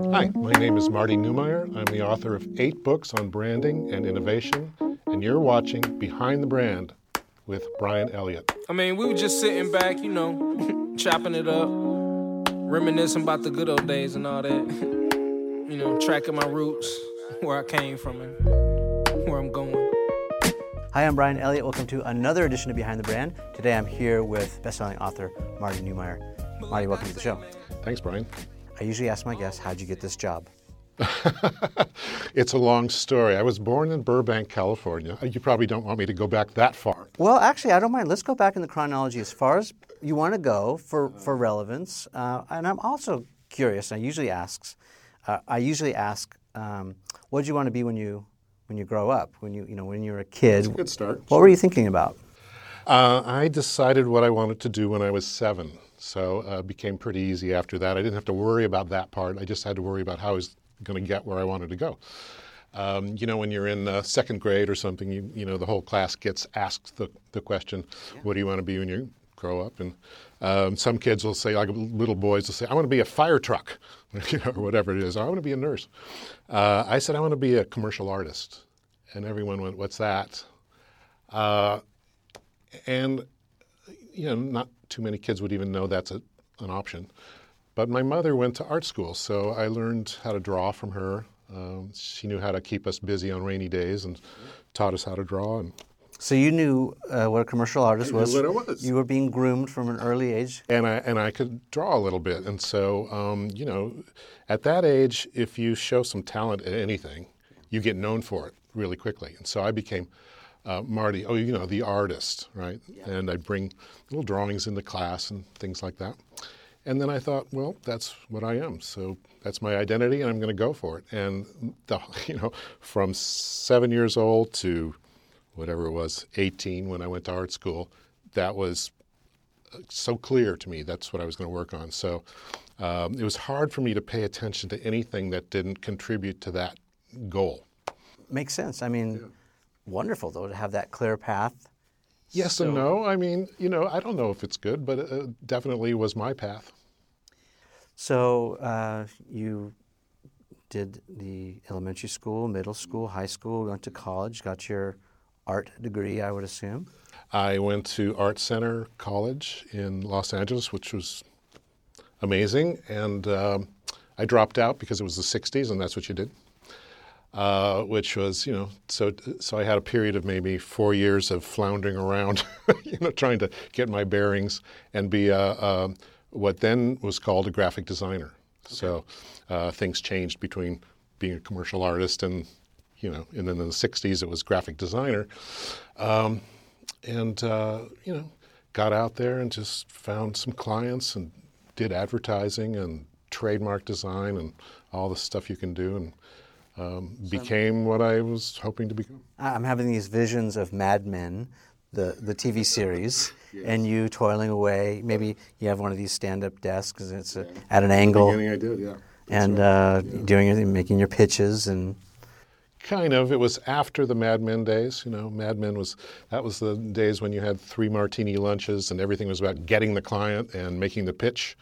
Hi, my name is Marty Neumeier. I'm the author of eight books on branding and innovation, and you're watching Behind the Brand with Bryan Elliott. I mean, we were just sitting back, you know, chopping it up, reminiscing about the good old days and all that. you know, tracking my roots, where I came from, and where I'm going. Hi, I'm Bryan Elliott. Welcome to another edition of Behind the Brand. Today I'm here with bestselling author Marty Neumeier. Marty, welcome to the show. Thanks, Bryan. I usually ask my guests, how'd you get this job? it's a long story. I was born in Burbank, California. You probably don't want me to go back that far. Well, actually, I don't mind. Let's go back in the chronology as far as you want to go for, for relevance. Uh, and I'm also curious. I usually ask, uh, I usually ask, um, what did you want to be when you when you grow up? When you you know when you were a kid? That's a good start. What were you thinking about? Uh, I decided what I wanted to do when I was seven. So uh, it became pretty easy after that. I didn't have to worry about that part. I just had to worry about how I was going to get where I wanted to go. Um, you know, when you're in uh, second grade or something, you, you know, the whole class gets asked the, the question, yeah. what do you want to be when you grow up? And um, some kids will say, like little boys will say, I want to be a fire truck, you know, or whatever it is. I want to be a nurse. Uh, I said, I want to be a commercial artist. And everyone went, what's that? Uh, and, you know, not too many kids would even know that's a, an option. But my mother went to art school, so I learned how to draw from her. Um, she knew how to keep us busy on rainy days and taught us how to draw. And so you knew uh, what a commercial artist I was. What it was. You were being groomed from an early age. And I and I could draw a little bit, and so um, you know, at that age, if you show some talent at anything, you get known for it really quickly. And so I became uh, Marty, oh, you know, the artist, right? Yeah. And I'd bring little drawings into class and things like that. And then I thought, well, that's what I am. So that's my identity, and I'm going to go for it. And the, you know, from seven years old to whatever it was, 18 when I went to art school, that was uh, so clear to me. That's what I was going to work on. So um, it was hard for me to pay attention to anything that didn't contribute to that goal. Makes sense. I mean, yeah. Wonderful though to have that clear path. Yes so, and no. I mean, you know, I don't know if it's good, but it definitely was my path. So uh, you did the elementary school, middle school, high school, went to college, got your art degree, I would assume. I went to Art Center College in Los Angeles, which was amazing, and um, I dropped out because it was the '60s, and that's what you did. Uh, which was, you know, so so I had a period of maybe four years of floundering around, you know, trying to get my bearings and be a, a what then was called a graphic designer. Okay. So uh, things changed between being a commercial artist and, you know, and then in the 60s it was graphic designer. Um, and, uh, you know, got out there and just found some clients and did advertising and trademark design and all the stuff you can do and um, became what I was hoping to become. I'm having these visions of Mad Men the, the TV series, yes. and you toiling away. Maybe you have one of these stand-up desks, and it's a, at an angle. beginning, I did, yeah. and right. uh, yeah. doing making your pitches and. Kind of. It was after the Mad Men days. You know, Mad Men was that was the days when you had three martini lunches and everything was about getting the client and making the pitch.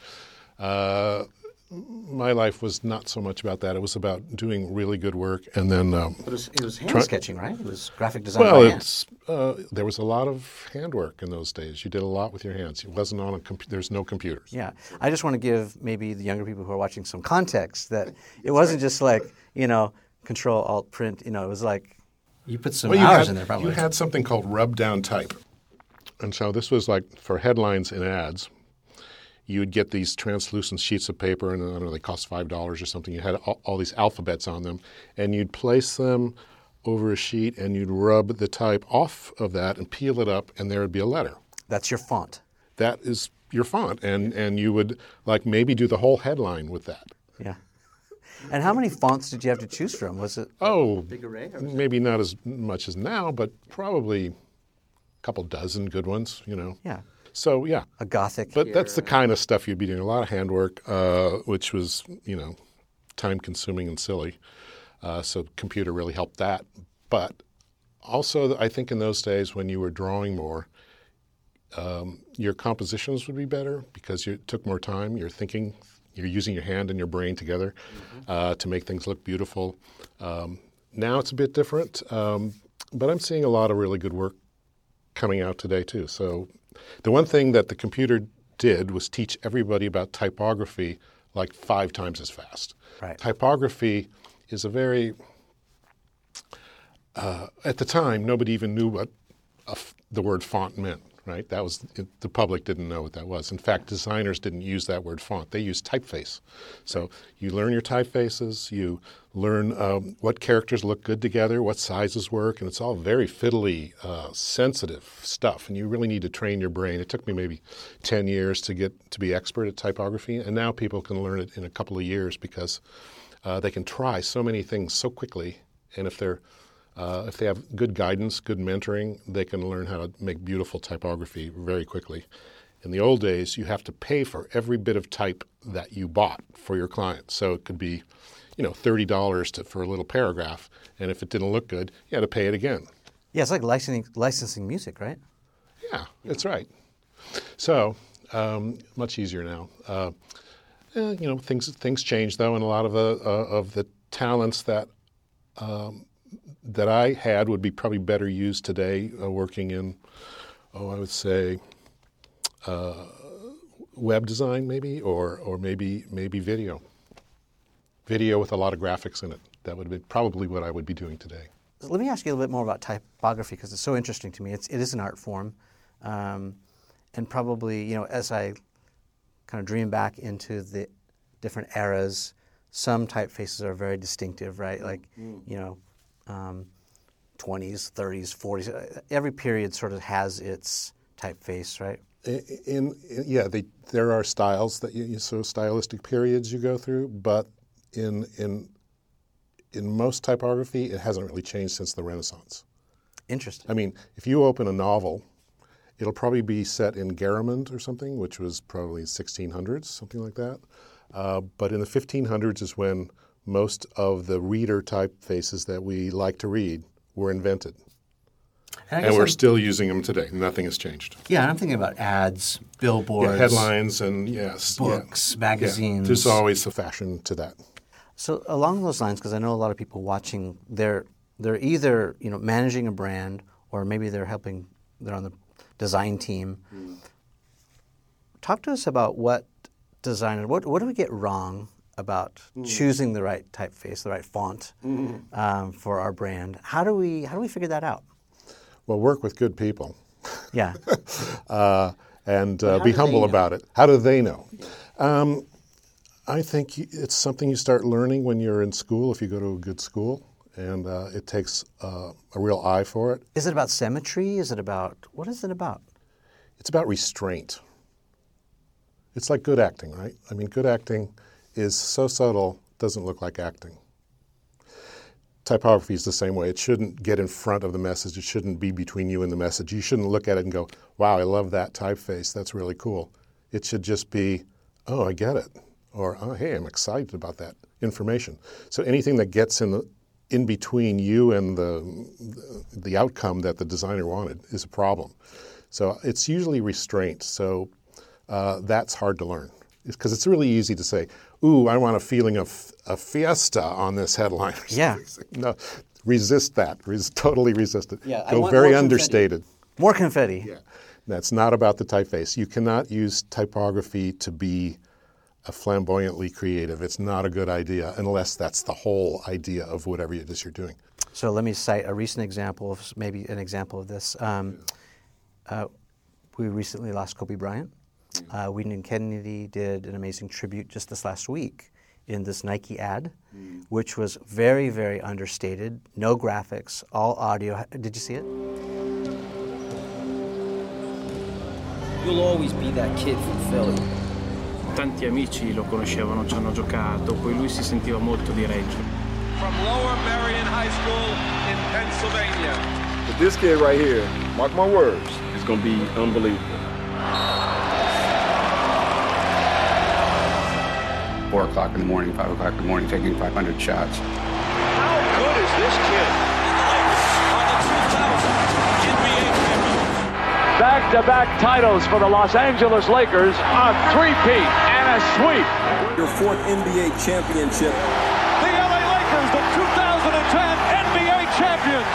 Uh, my life was not so much about that. It was about doing really good work, and then um, it was, it was hand try- sketching, right? It was graphic design. Well, it's uh, there was a lot of handwork in those days. You did a lot with your hands. It wasn't on a computer. There's no computers. Yeah, I just want to give maybe the younger people who are watching some context that it wasn't just like you know Control Alt Print. You know, it was like you put some well, hours had, in there. Probably you had something called rub down type, and so this was like for headlines in ads you would get these translucent sheets of paper, and I don't know, they cost five dollars or something. You had all, all, these alphabets on them, and you'd place them over a sheet, and you'd rub the type off of that and peel it up, and there would be a letter. That's your font. That is your font, and and you would like maybe do the whole headline with that. Yeah. And how many fonts did you have to choose from? Was it oh big array? maybe not as much as now, but probably a couple dozen good ones. You know. Yeah. So yeah, a gothic. But here. that's the kind of stuff you'd be doing. A lot of handwork, uh, which was you know time consuming and silly. Uh, so computer really helped that. But also, I think in those days when you were drawing more, um, your compositions would be better because you, it took more time. You're thinking You're using your hand and your brain together uh, to make things look beautiful. Um, now it's a bit different, um, but I'm seeing a lot of really good work coming out today too. So the one thing that the computer did was teach everybody about typography like five times as fast. Right. Typography is a very uh, at the time nobody even knew what a f- the word font meant. Right. That was it, the public didn't know what that was. In fact, designers didn't use that word font. They used typeface. So you learn your typefaces. You learn um, what characters look good together, what sizes work, and it's all very fiddly, uh, sensitive stuff. And you really need to train your brain. It took me maybe ten years to get to be expert at typography, and now people can learn it in a couple of years because uh, they can try so many things so quickly. And if they're uh, if they have good guidance, good mentoring, they can learn how to make beautiful typography very quickly. In the old days, you have to pay for every bit of type that you bought for your client. So it could be, you know, thirty dollars for a little paragraph, and if it didn't look good, you had to pay it again. Yeah, it's like licensing licensing music, right? Yeah, that's right. So um, much easier now. Uh, eh, you know, things things change though, and a lot of the uh, of the talents that um, that I had would be probably better used today uh, working in, oh, I would say, uh, web design maybe, or or maybe maybe video. Video with a lot of graphics in it. That would be probably what I would be doing today. Let me ask you a little bit more about typography because it's so interesting to me. It's, it is an art form, um, and probably you know as I kind of dream back into the different eras, some typefaces are very distinctive, right? Like you know um, 20s, 30s, 40s. Every period sort of has its typeface, right? In, in yeah, they, there are styles that you, so stylistic periods you go through, but in in in most typography, it hasn't really changed since the Renaissance. Interesting. I mean, if you open a novel, it'll probably be set in Garamond or something, which was probably 1600s, something like that. Uh, but in the 1500s is when most of the reader typefaces that we like to read were invented. And, And we're I'm- still using them today. Nothing has changed. yeah, I'm thinking about ads, billboards, Yeah, headlines and yes, books, Yeah. magazines. There's always a fashion to that. So along those lines, because I know a lot of people watching, they're they're either you know managing a brand or maybe they're helping. They're on the design team. Mm. Talk to us about what designer. What what do we get wrong about choosing the right typeface, the right font um, for our brand? How do we how do we figure that out? Well, work with good people Yeah. uh, and uh, be humble about it. How do they know? Um, I think it's something you start learning when you're in school, if you go to a good school, and uh, it takes uh, a real eye for it. Is it about symmetry? Is it about what is it about? It's about restraint. It's like good acting, right? I mean, good acting is so subtle, doesn't look like acting. Typography is the same way. It shouldn't get in front of the message. It shouldn't be between you and the message. You shouldn't look at it and go, wow, I love that typeface. That's really cool. It should just be, oh, I get it. Or, oh, hey, I'm excited about that information. So anything that gets in the in between you and the, the outcome that the designer wanted is a problem. So it's usually restraint. So uh, that's hard to learn because it's really easy to say, "Ooh, I want a feeling of a fiesta on this headline." Yeah. No, resist that. Res- totally resist it. Yeah, Go very more confetti. understated. More confetti. Yeah. That's not about the typeface. You cannot use typography to be a flamboyantly creative. It's not a good idea unless that's the whole idea of whatever it is you're doing. So let me cite a recent example of maybe an example of this. Um, uh, we recently lost Kobe Bryant. Uh, Wieden and Kennedy did an amazing tribute just this last week in this Nike ad, which was very, very understated, no graphics, all audio. Did you see it? You'll always be that kid from Philly. Tanti amici lo conoscevano, ci hanno giocato, poi lui si sentiva molto di Reggio. from Lower Merion High School in Pennsylvania. But this kid right here, mark my words, It's gonna be unbelievable. Four o'clock in the morning, five o'clock in the morning, taking 500 shots. How good is this kid? Back-to-back titles for the Los Angeles Lakers, a three-peat and a sweep. Your fourth NBA championship. The LA Lakers, the 2010 NBA champions.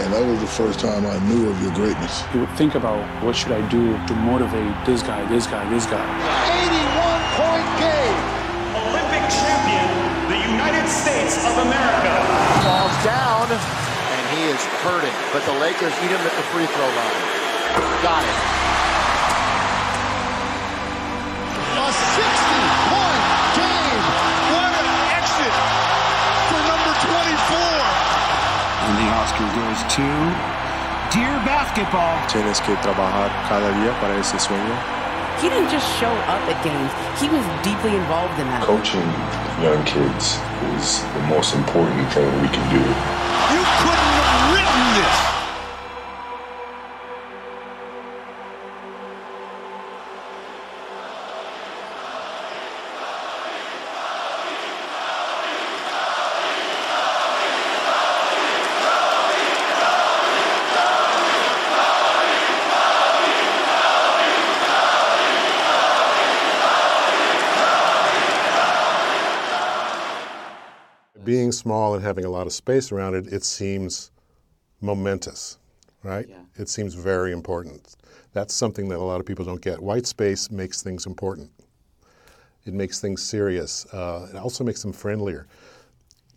And that was the first time I knew of your greatness. You would think about what should I do to motivate this guy, this guy, this guy. 81 point game. Olympic champion, the United States of America. Falls down, and he is hurting. But the Lakers eat him at the free throw line. Got it. A 60-point game. What an exit for number 24. And the Oscar goes to Dear Basketball. Tienes que trabajar cada día para ese sueño. He didn't just show up at games. He was deeply involved in that. Coaching young kids is the most important thing we can do. You couldn't have written this. Being small and having a lot of space around it, it seems momentous, right? Yeah. It seems very important. That's something that a lot of people don't get. White space makes things important. It makes things serious. Uh, it also makes them friendlier.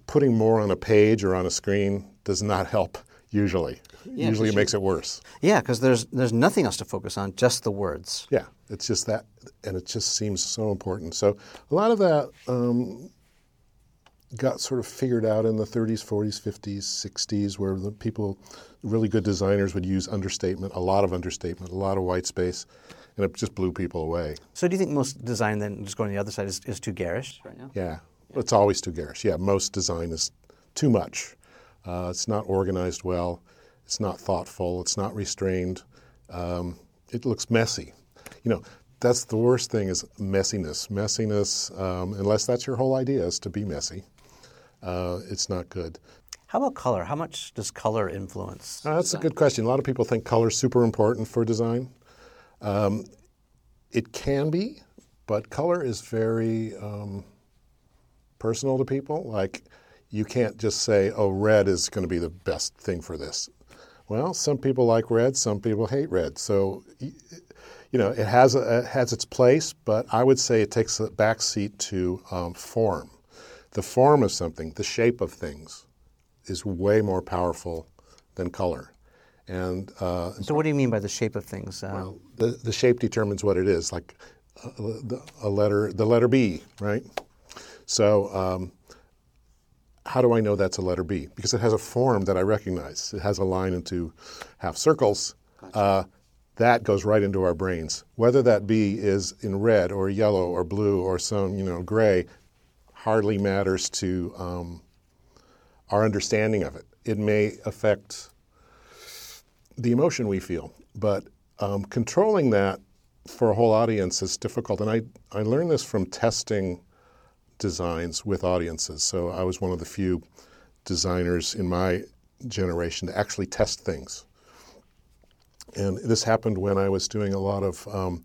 Putting more on a page or on a screen does not help. Usually, Yeah, usually it makes it worse. Yeah, because there's there's nothing else to focus on, just the words. Yeah, it's just that, and it just seems so important. So a lot of that um, got sort of figured out in the 30s, 40s, 50s, 60s, where the people, really good designers, would use understatement, a lot of understatement, a lot of white space, and it just blew people away. So do you think most design then, just going to the other side, is, is too garish right now? Yeah, it's always too garish. Yeah, most design is too much. Uh, it's not organized well. It's not thoughtful. It's not restrained. Um, it looks messy. You know, that's the worst thing is messiness. Messiness, um, unless that's your whole idea, is to be messy. Uh, it's not good. How about color? How much does color influence? Uh, that's a good question. A lot of people think color is super important for design. Um, it can be, but color is very um, personal to people. Like, you can't just say, oh, red is going to be the best thing for this. Well, some people like red, some people hate red. So, you know, it has, a, it has its place, but I would say it takes a backseat to um, form. The form of something, the shape of things, is way more powerful than color. And uh, So what do you mean by the shape of things? Uh, well, the, the shape determines what it is, like a, a letter, the letter B, right? So, um, how do I know that's a letter B? Because it has a form that I recognize. It has a line into half circles. Uh, that goes right into our brains. Whether that B is in red or yellow or blue or some, you know, gray, hardly matters to um, our understanding of it. It may affect the emotion we feel. But um, controlling that for a whole audience is difficult. And I, I learned this from testing designs with audiences. So I was one of the few designers in my generation to actually test things. And this happened when I was doing a lot of um,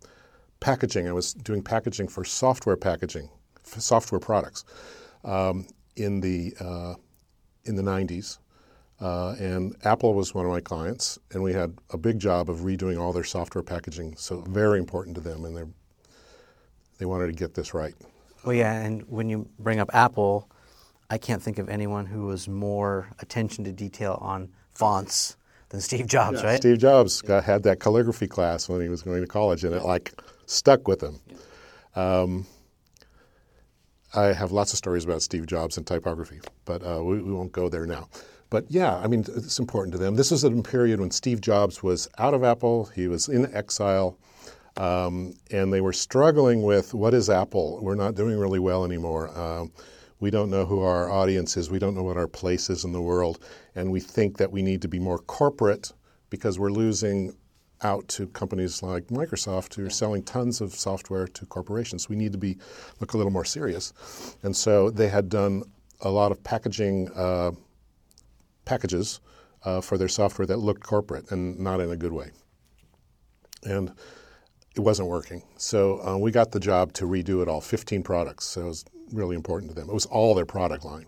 packaging. I was doing packaging for software packaging, software products um, in the uh, in the 90s. Uh, and Apple was one of my clients, and we had a big job of redoing all their software packaging. So very important to them, and they they wanted to get this right. well, yeah, and when you bring up Apple, I can't think of anyone who was more attention to detail on fonts than Steve Jobs, right? Steve Jobs got, had that calligraphy class when he was going to college, and it like stuck with him. Um, I have lots of stories about Steve Jobs and typography, but uh, we, we won't go there now. But yeah, I mean, it's important to them. This was a period when Steve Jobs was out of Apple, he was in exile, um, and they were struggling with what is Apple? We're not doing really well anymore. Um, we don't know who our audience is. We don't know what our place is in the world. And we think that we need to be more corporate because we're losing out to companies like Microsoft who are selling tons of software to corporations. We need to be look a little more serious. And so they had done a lot of packaging uh, packages uh, for their software that looked corporate and not in a good way. And it wasn't working. So uh, we got the job to redo it all, 15 products. So it was really important to them. It was all their product line.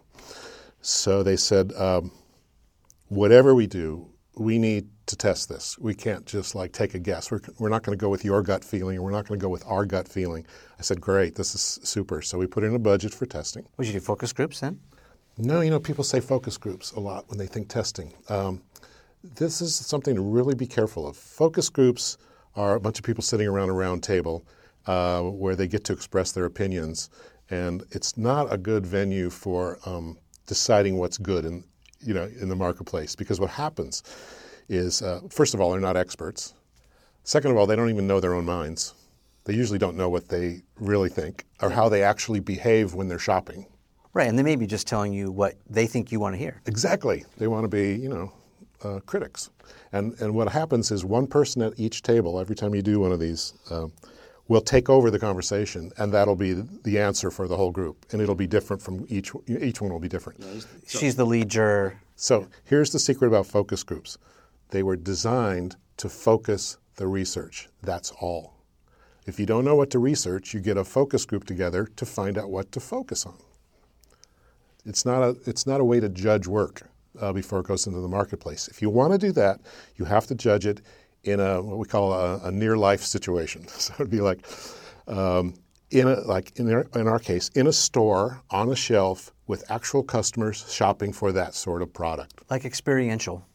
So they said, um, whatever we do, we need to test this. We can't just like take a guess. We're, we're not going to go with your gut feeling, or we're not going to go with our gut feeling. I said, great, this is super. So we put in a budget for testing. Would you do focus groups then? No, you know, people say focus groups a lot when they think testing. Um, this is something to really be careful of. Focus groups are a bunch of people sitting around a round table uh, where they get to express their opinions, and it's not a good venue for um, deciding what's good in you know in the marketplace because what happens is uh, first of all they're not experts. Second of all, they don't even know their own minds. They usually don't know what they really think or how they actually behave when they're shopping. Right, and they may be just telling you what they think you want to hear. Exactly. They want to be, you know, uh, critics. And, and what happens is one person at each table, every time you do one of these, uh, will take over the conversation, and that'll be the answer for the whole group. And it'll be different from each, each one will be different. She's the lead juror. So here's the secret about focus groups they were designed to focus the research. That's all. If you don't know what to research, you get a focus group together to find out what to focus on. It's not a, it's not a way to judge work uh, before it goes into the marketplace. If you want to do that, you have to judge it in a what we call a, a near life situation. So it'd be like, um, in a, like in our, in our case, in a store on a shelf with actual customers shopping for that sort of product. Like experiential.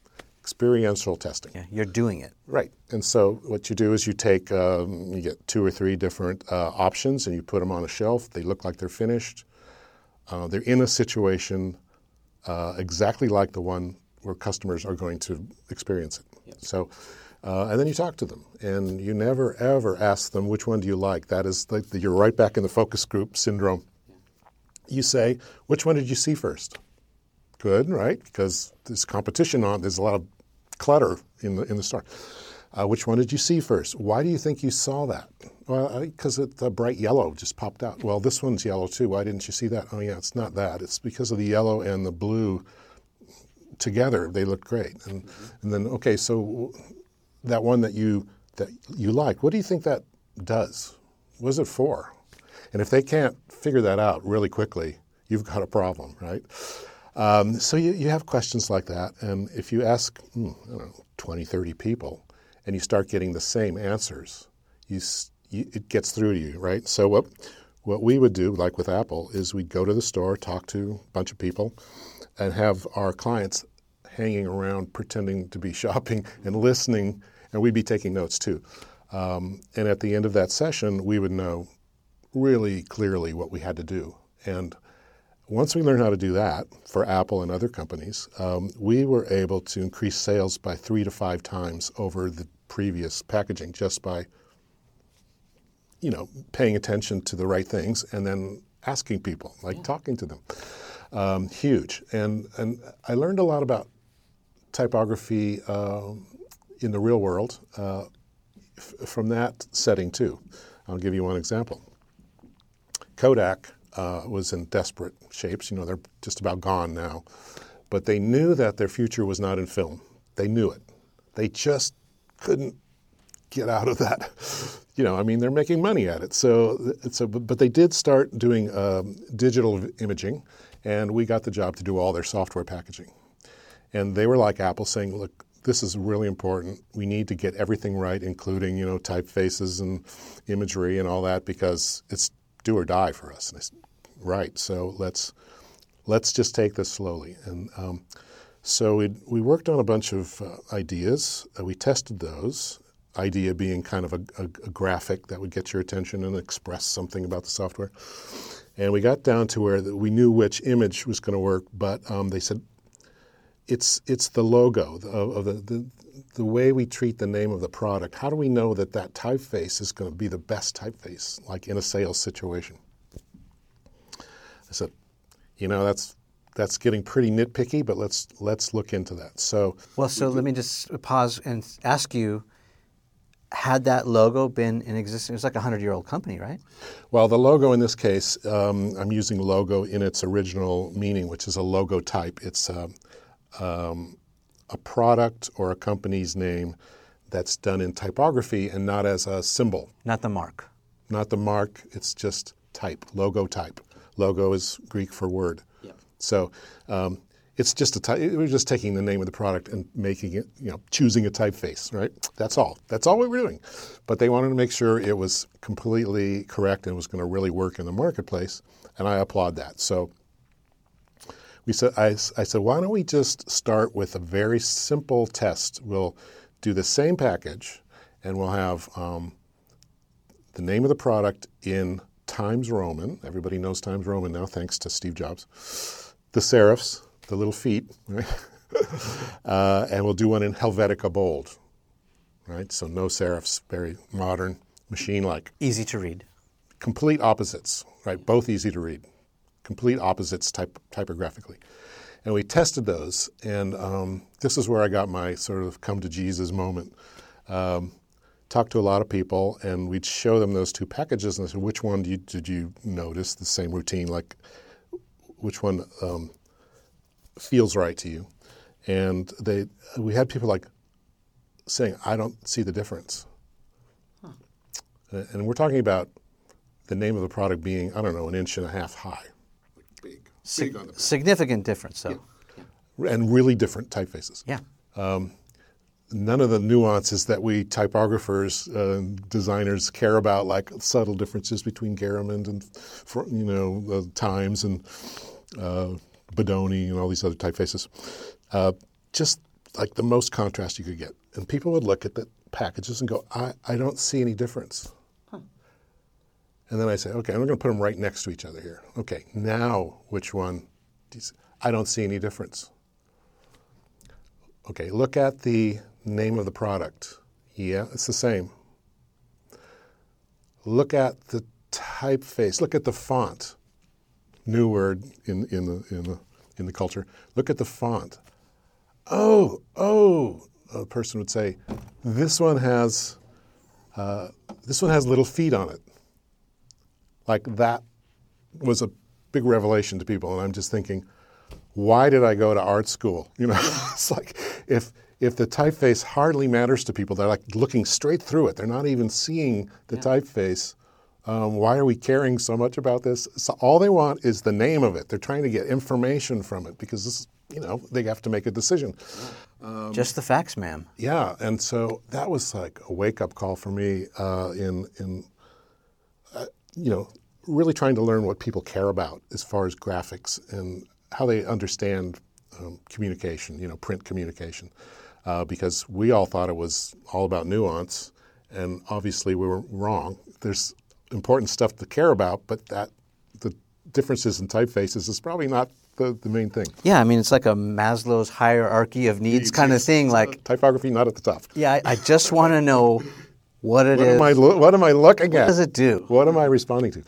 Experiential testing. Yeah, you're doing it. Right. And so what you do is you take, um, you get two or three different uh, options and you put them on a shelf. They look like they're finished. Uh, they're in a situation uh, exactly like the one where customers are going to experience it. Yep. So, uh, and then you talk to them, and you never ever ask them which one do you like. That is, like the, you're right back in the focus group syndrome. You say, which one did you see first? Good, right? Because there's competition on. There's a lot of clutter in the in the store. Uh, which one did you see first? Why do you think you saw that? Well, because the bright yellow just popped out. Well, this one's yellow too. Why didn't you see that? Oh, yeah, it's not that. It's because of the yellow and the blue together. They look great. And mm-hmm. and then okay, so that one that you that you like, what do you think that does? What is it for? And if they can't figure that out really quickly, you've got a problem, right? Um, so you, you have questions like that, and if you ask, hmm, I don't know, 20, 30 people, and you start getting the same answers, you, you, it gets through to you, right? So what what we would do, like with Apple, is we'd go to the store, talk to a bunch of people, and have our clients hanging around pretending to be shopping and listening, and we'd be taking notes too. Um, and at the end of that session, we would know really clearly what we had to do. And once we learned how to do that for Apple and other companies, um, we were able to increase sales by three to five times over the previous packaging just by you know paying attention to the right things and then asking people like yeah. talking to them. Um, huge. And and I learned a lot about typography uh, in the real world uh, f- from that setting too. I'll give you one example. Kodak uh, was in desperate shapes you know they're just about gone now but they knew that their future was not in film they knew it they just couldn't get out of that. You know, I mean, they're making money at it. So, so but they did start doing um, digital imaging, and we got the job to do all their software packaging. And they were like Apple, saying, "Look, this is really important. We need to get everything right, including you know typefaces and imagery and all that, because it's do or die for us." And I said, "Right. So let's let's just take this slowly." And um, so we we worked on a bunch of uh, ideas. Uh, we tested those. Idea being kind of a, a, a, graphic that would get your attention and express something about the software. And we got down to where the, we knew which image was going to work, but um, they said it's it's the logo of, of the, the the way we treat the name of the product. How do we know that that typeface is going to be the best typeface, like in a sales situation? I said, you know, that's that's getting pretty nitpicky, but let's let's look into that. So well, so let me just pause and ask you: Had that logo been in existence? It was like a hundred-year-old company, right? Well, the logo in this case, um, I'm using logo in its original meaning, which is a logo type. It's a, um, um, a product or a company's name that's done in typography and not as a symbol. Not the mark. Not the mark, it's just type, logo type. Logo is Greek for word. So um, it's just a type. We're just taking the name of the product and making it, you know, choosing a typeface, right? That's all. That's all we were doing. But they wanted to make sure it was completely correct and was going to really work in the marketplace, and I applaud that. So we said, I, I said, why don't we just start with a very simple test? We'll do the same package, and we'll have um, the name of the product in Times Roman. Everybody knows Times Roman now, thanks to Steve Jobs the serifs, the little feet, right? uh, and we'll do one in Helvetica bold, right? So no serifs, very modern, machine-like. Easy to read. Complete opposites, right? Both easy to read. Complete opposites type, typographically. And we tested those, and um, this is where I got my sort of come to Jesus moment. Um, talked to a lot of people, and we'd show them those two packages, and I said, which one you, did you notice the same routine? Like, which one um, feels right to you. And they, we had people like saying, I don't see the difference. Huh. And we're talking about the name of the product being, I don't know, an inch and a half high. Big. Sig- big significant difference, though. Yeah. And really different typefaces. Yeah. Um, none of the nuances that we typographers, uh, designers care about, like subtle differences between Garamond and, you know, uh, Times and uh, Bodoni and all these other typefaces. Uh, just like the most contrast you could get. And people would look at the packages and go, I, I don't see any difference. Huh. And then I say, okay, I'm going to put them right next to each other here. Okay, now which one? I don't see any difference. Okay, look at the name of the product. Yeah, it's the same. Look at the typeface. Look at the font. New word in, in, the, in, the, in the culture. Look at the font. Oh, oh, a person would say, this one has uh, this one has little feet on it. Like that was a big revelation to people, and I'm just thinking, why did I go to art school? You know, it's like if if the typeface hardly matters to people, they're like looking straight through it. They're not even seeing the yeah. typeface. Um, why are we caring so much about this? So all they want is the name of it. They're trying to get information from it because this, you know, they have to make a decision. Um, Just the facts, ma'am. Yeah, and so that was like a wake up call for me uh, in in uh, you know really trying to learn what people care about as far as graphics and how they understand um, communication, you know, print communication uh, because we all thought it was all about nuance, and obviously we were wrong. There's important stuff to care about, but that the differences in typefaces is probably not the, the main thing. Yeah, I mean it's like a Maslow's hierarchy of needs, needs kind of thing. Like typography, not at the top. Yeah, I, I just want to know what it what is. Am I lo- what am I looking at? What does it do? What am I responding to?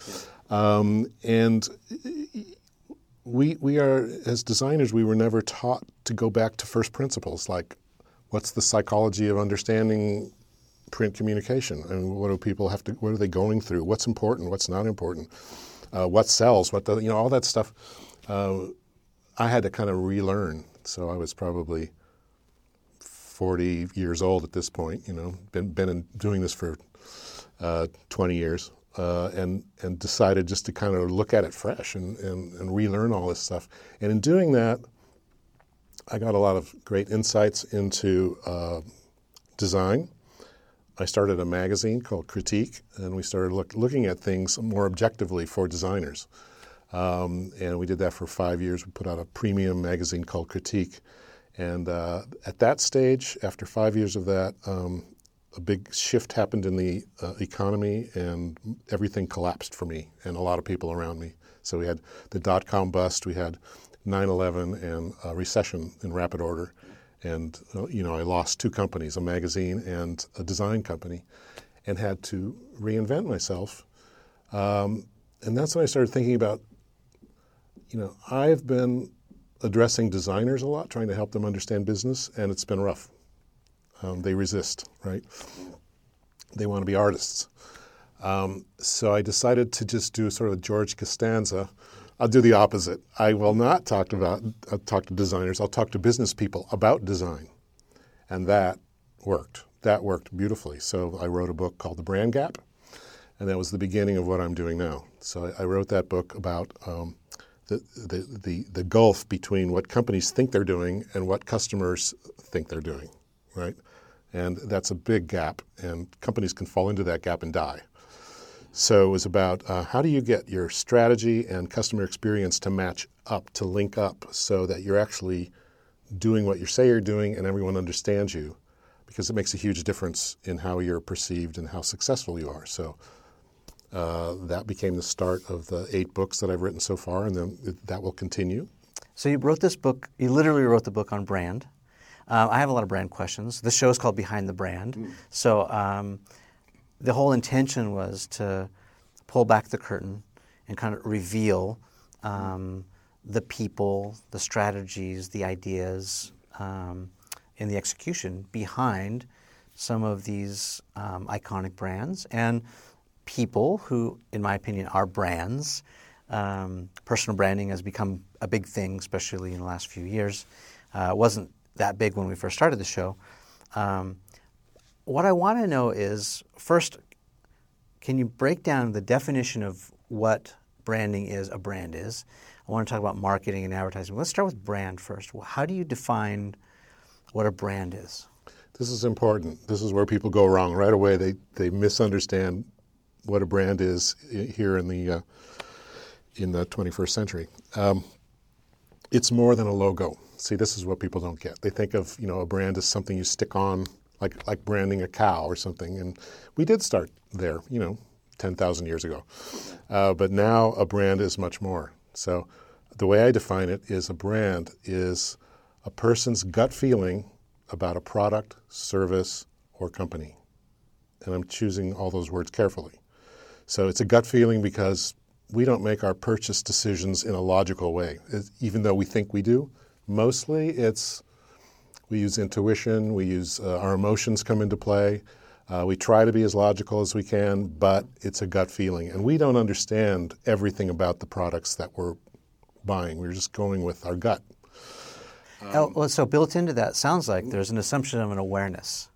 Um, and we we are as designers, we were never taught to go back to first principles. Like what's the psychology of understanding print communication? And what do people have to what are they going through? What's important? What's not important? Uh, what sells? What the, you know all that stuff uh, i had to kind of relearn. So i was probably 40 years old at this point you know been, been doing this for uh, 20 years uh, and and decided just to kind of look at it fresh and, and, and relearn all this stuff. And in doing that I got a lot of great insights into uh, design. I started a magazine called Critique, and we started look, looking at things more objectively for designers. Um, and we did that for five years. We put out a premium magazine called Critique. And uh, at that stage, after five years of that, um, a big shift happened in the uh, economy, and everything collapsed for me and a lot of people around me. So we had the dot com bust, we had 9/11 and a recession in rapid order, and uh, you know I lost two companies, a magazine and a design company, and had to reinvent myself. Um, and that's when I started thinking about, you know, I've been addressing designers a lot, trying to help them understand business, and it's been rough. Um, they resist, right? They want to be artists. Um, so I decided to just do sort of George Costanza I'll do the opposite. I will not talk about I'll talk to designers. I'll talk to business people about design, and that worked that worked beautifully. So I wrote a book called The Brand Gap, and that was the beginning of what I'm doing now. So I, I wrote that book about um, the, the, the, the gulf between what companies think they're doing and what customers think they're doing, right? And that's a big gap, and companies can fall into that gap and die. So it was about uh, how do you get your strategy and customer experience to match up, to link up, so that you're actually doing what you say you're doing and everyone understands you, because it makes a huge difference in how you're perceived and how successful you are. So uh, that became the start of the eight books that I've written so far, and then that will continue. So you wrote this book. You literally wrote the book on brand. Uh, I have a lot of brand questions. The show is called Behind the Brand. Mm. So um, the whole intention was to pull back the curtain and kind of reveal um, the people, the strategies, the ideas, um, and the execution behind some of these um, iconic brands and people who, in my opinion, are brands. Um, personal branding has become a big thing, especially in the last few years. Uh, it wasn't that big when we first started the show. Um, what I want to know is first, can you break down the definition of what branding is, a brand is? I want to talk about marketing and advertising. Let's start with brand first. How do you define what a brand is? This is important. This is where people go wrong right away. They they misunderstand what a brand is here in the uh, in the 21st century. Um, it's more than a logo. See, this is what people don't get. They think of you know a brand as something you stick on like like branding a cow or something. And we did start there, you know, ten thousand years ago. Uh, but now a brand is much more. So the way I define it is a brand is a person's gut feeling about a product, service, or company. And I'm choosing all those words carefully. So it's a gut feeling because we don't make our purchase decisions in a logical way, even though we think we do. Mostly it's we use intuition. We use uh, our emotions come into play. Uh, we try to be as logical as we can, but it's a gut feeling, and we don't understand everything about the products that we're buying. We're just going with our gut. Um, well, so built into that sounds like there's an assumption of an awareness.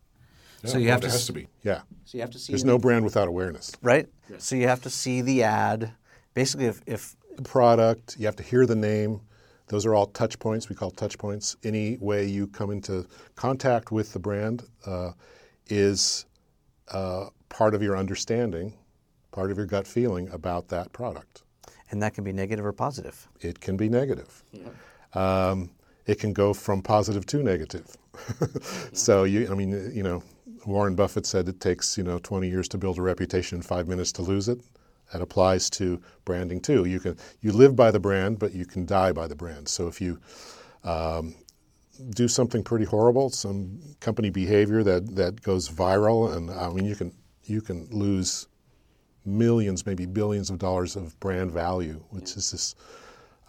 Yeah, so you have to has to be. Yeah. So you have to see. There's the, no brand without awareness. Right. So you have to see the ad. Basically, if, if the product, you have to hear the name. Those are all touch points. We call touch points. Any way you come into contact with the brand uh, is uh, part of your understanding, part of your gut feeling about that product. And that can be negative or positive. It can be negative. Yeah. Um, it can go from positive to negative. so you, I mean, you know, Warren Buffett said it takes you know 20 years to build a reputation, five minutes to lose it. That applies to branding too. You can you live by the brand, but you can die by the brand. So if you um, do something pretty horrible, some company behavior that, that goes viral, and I mean you can you can lose millions, maybe billions of dollars of brand value, which is this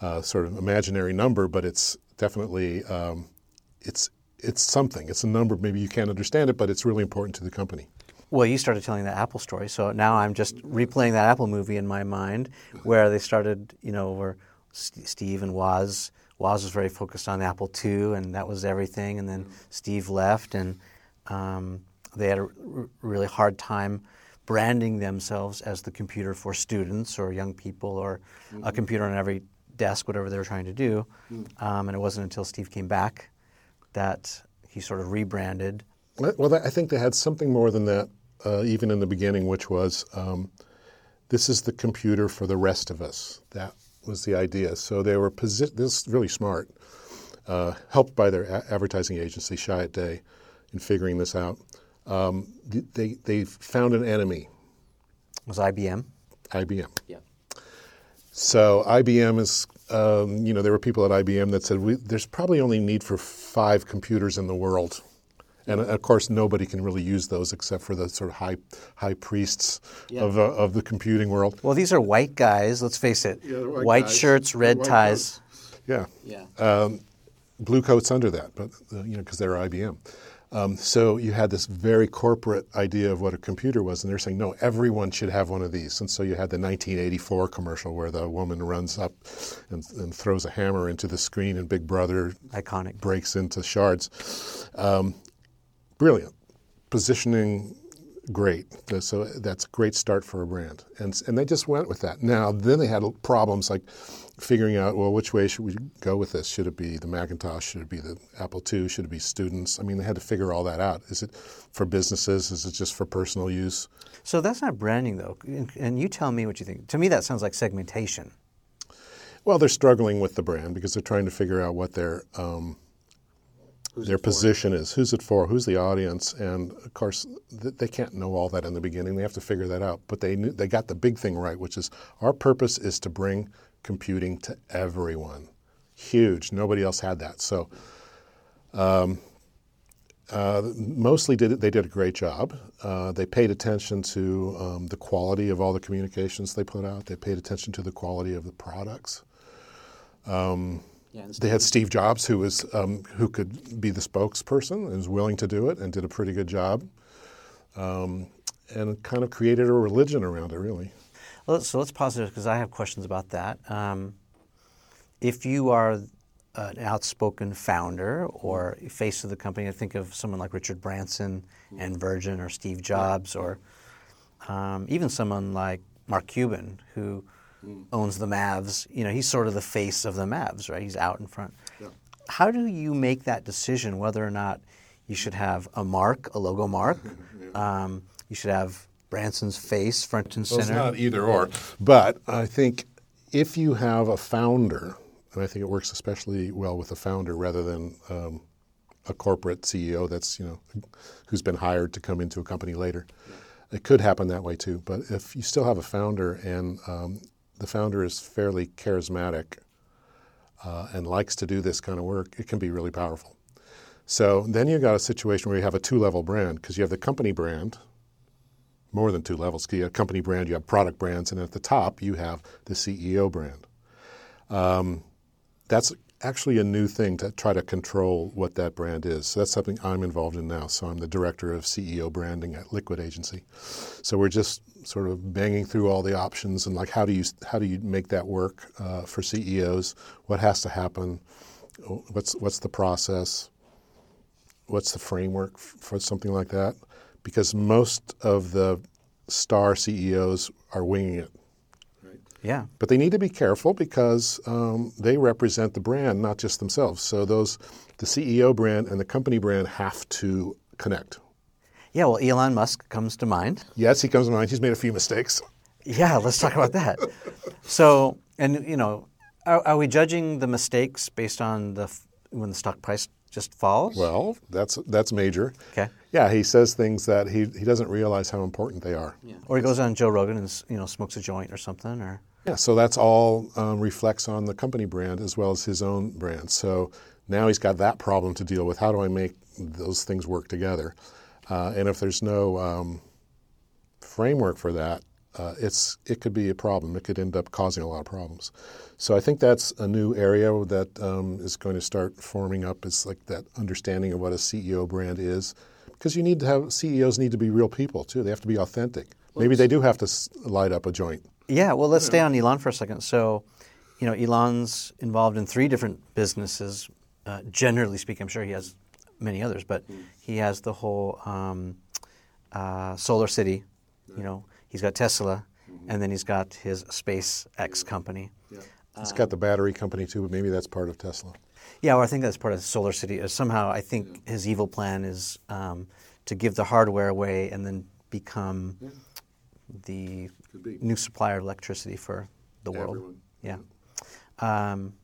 uh, sort of imaginary number, but it's definitely um, it's it's something. It's a number. Maybe you can't understand it, but it's really important to the company. Well, you started telling that Apple story, so now I'm just replaying that Apple movie in my mind, where they started, you know, where Steve and Woz, Woz was very focused on Apple II, and that was everything, and then mm-hmm. Steve left, and um, they had a r- really hard time branding themselves as the computer for students or young people, or mm-hmm. a computer on every desk, whatever they were trying to do. Mm-hmm. Um, and it wasn't until Steve came back that he sort of rebranded well, I think they had something more than that, uh, even in the beginning, which was um, this is the computer for the rest of us. That was the idea. So they were posi- this really smart, uh, helped by their a- advertising agency, Chiat Day, in figuring this out. Um, they they found an enemy. It was IBM? IBM. Yeah. So IBM is, um, you know, there were people at IBM that said there's probably only need for five computers in the world and of course nobody can really use those except for the sort of high high priests yeah. of, uh, of the computing world. Well, these are white guys. Let's face it. Yeah, white, white shirts, red white ties. Coats. Yeah. Yeah. Um, blue coats under that, but uh, you know because they're IBM. Um, so you had this very corporate idea of what a computer was, and they're saying no, everyone should have one of these. And so you had the 1984 commercial where the woman runs up and, and throws a hammer into the screen, and Big Brother iconic breaks into shards. Um, brilliant positioning great. So that's a great start for a brand. And, and they just went with that. Now, then they had problems like figuring out, well, which way should we go with this? Should it be the Macintosh? Should it be the Apple II? Should it be students? I mean, they had to figure all that out. Is it for businesses? Is it just for personal use? So that's not branding, though. And you tell me what you think. To me, that sounds like segmentation. Well, they're struggling with the brand because they're trying to figure out what their um, their position is. Who's it for? Who's the audience? And of course, they can't know all that in the beginning. They have to figure that out. But they knew, they got the big thing right, which is our purpose is to bring computing to everyone. Huge. Nobody else had that. So. Um, uh, mostly did they did a great job. Uh, they paid attention to um, the quality of all the communications they put out. They paid attention to the quality of the products. Um, yeah, they had Steve Jobs, who was um, who could be the spokesperson and was willing to do it, and did a pretty good job, um, and kind of created a religion around it, really. Well, so let's pause there because I have questions about that. Um, if you are an outspoken founder or face of the company, I think of someone like Richard Branson and Virgin, or Steve Jobs, or um, even someone like Mark Cuban, who owns the Mavs. You know, he's sort of the face of the Mavs, right? He's out in front. Yeah. How do you make that decision whether or not you should have a mark, a logo mark? yeah. um, you should have Branson's face front and center. Well, it's not either or, but I think if you have a founder, and I think it works especially well with a founder rather than um, a corporate CEO that's you know who's been hired to come into a company later. It could happen that way too, but if you still have a founder and um, the founder is fairly charismatic uh, and likes to do this kind of work, it can be really powerful. So then you've got a situation where you have a two level brand because you have the company brand, more than two levels. You have company brand, you have product brands, and at the top you have the CEO brand. Um, that's actually a new thing to try to control what that brand is. So that's something I'm involved in now. So I'm the director of CEO branding at Liquid Agency. So we're just sort of banging through all the options and like how do you how do you make that work uh, for CEOs? What has to happen? What's what's the process? What's the framework for something like that? Because most of the star CEOs are winging it. Yeah. But they need to be careful because um, they represent the brand, not just themselves. So those, the CEO brand and the company brand have to connect. Yeah, well, Elon Musk comes to mind. Yes, he comes to mind. He's made a few mistakes. Yeah, let's talk about that. So, and you know, are, are, we judging the mistakes based on the when the stock price just falls? Well, that's that's major. Okay. Yeah, he says things that he he doesn't realize how important they are. Yeah. Or he goes on Joe Rogan and you know smokes a joint or something, or. Yeah, so that's all um, reflects on the company brand as well as his own brand. So now he's got that problem to deal with. How do I make those things work together? Uh, and if there's no um, framework for that, uh, it's it could be a problem. It could end up causing a lot of problems. So I think that's a new area that um, is going to start forming up. It's like that understanding of what a CEO brand is, because you need to have CEOs need to be real people too. They have to be authentic. Maybe they do have to light up a joint. Yeah. Well, let's stay on Elon for a second. So, you know, Elon's involved in three different businesses. Uh, generally speaking, I'm sure he has many others, but mm. he has the whole um, uh, SolarCity. You know, he's got Tesla, mm-hmm. and then he's got his SpaceX company. Yeah. He's got the battery company too, but maybe that's part of Tesla. Yeah, well, I think that's part of SolarCity. Uh, somehow, I think yeah. his evil plan is um, to give the hardware away and then become yeah. the new supplier of electricity for the world. Everyone. Yeah. Um,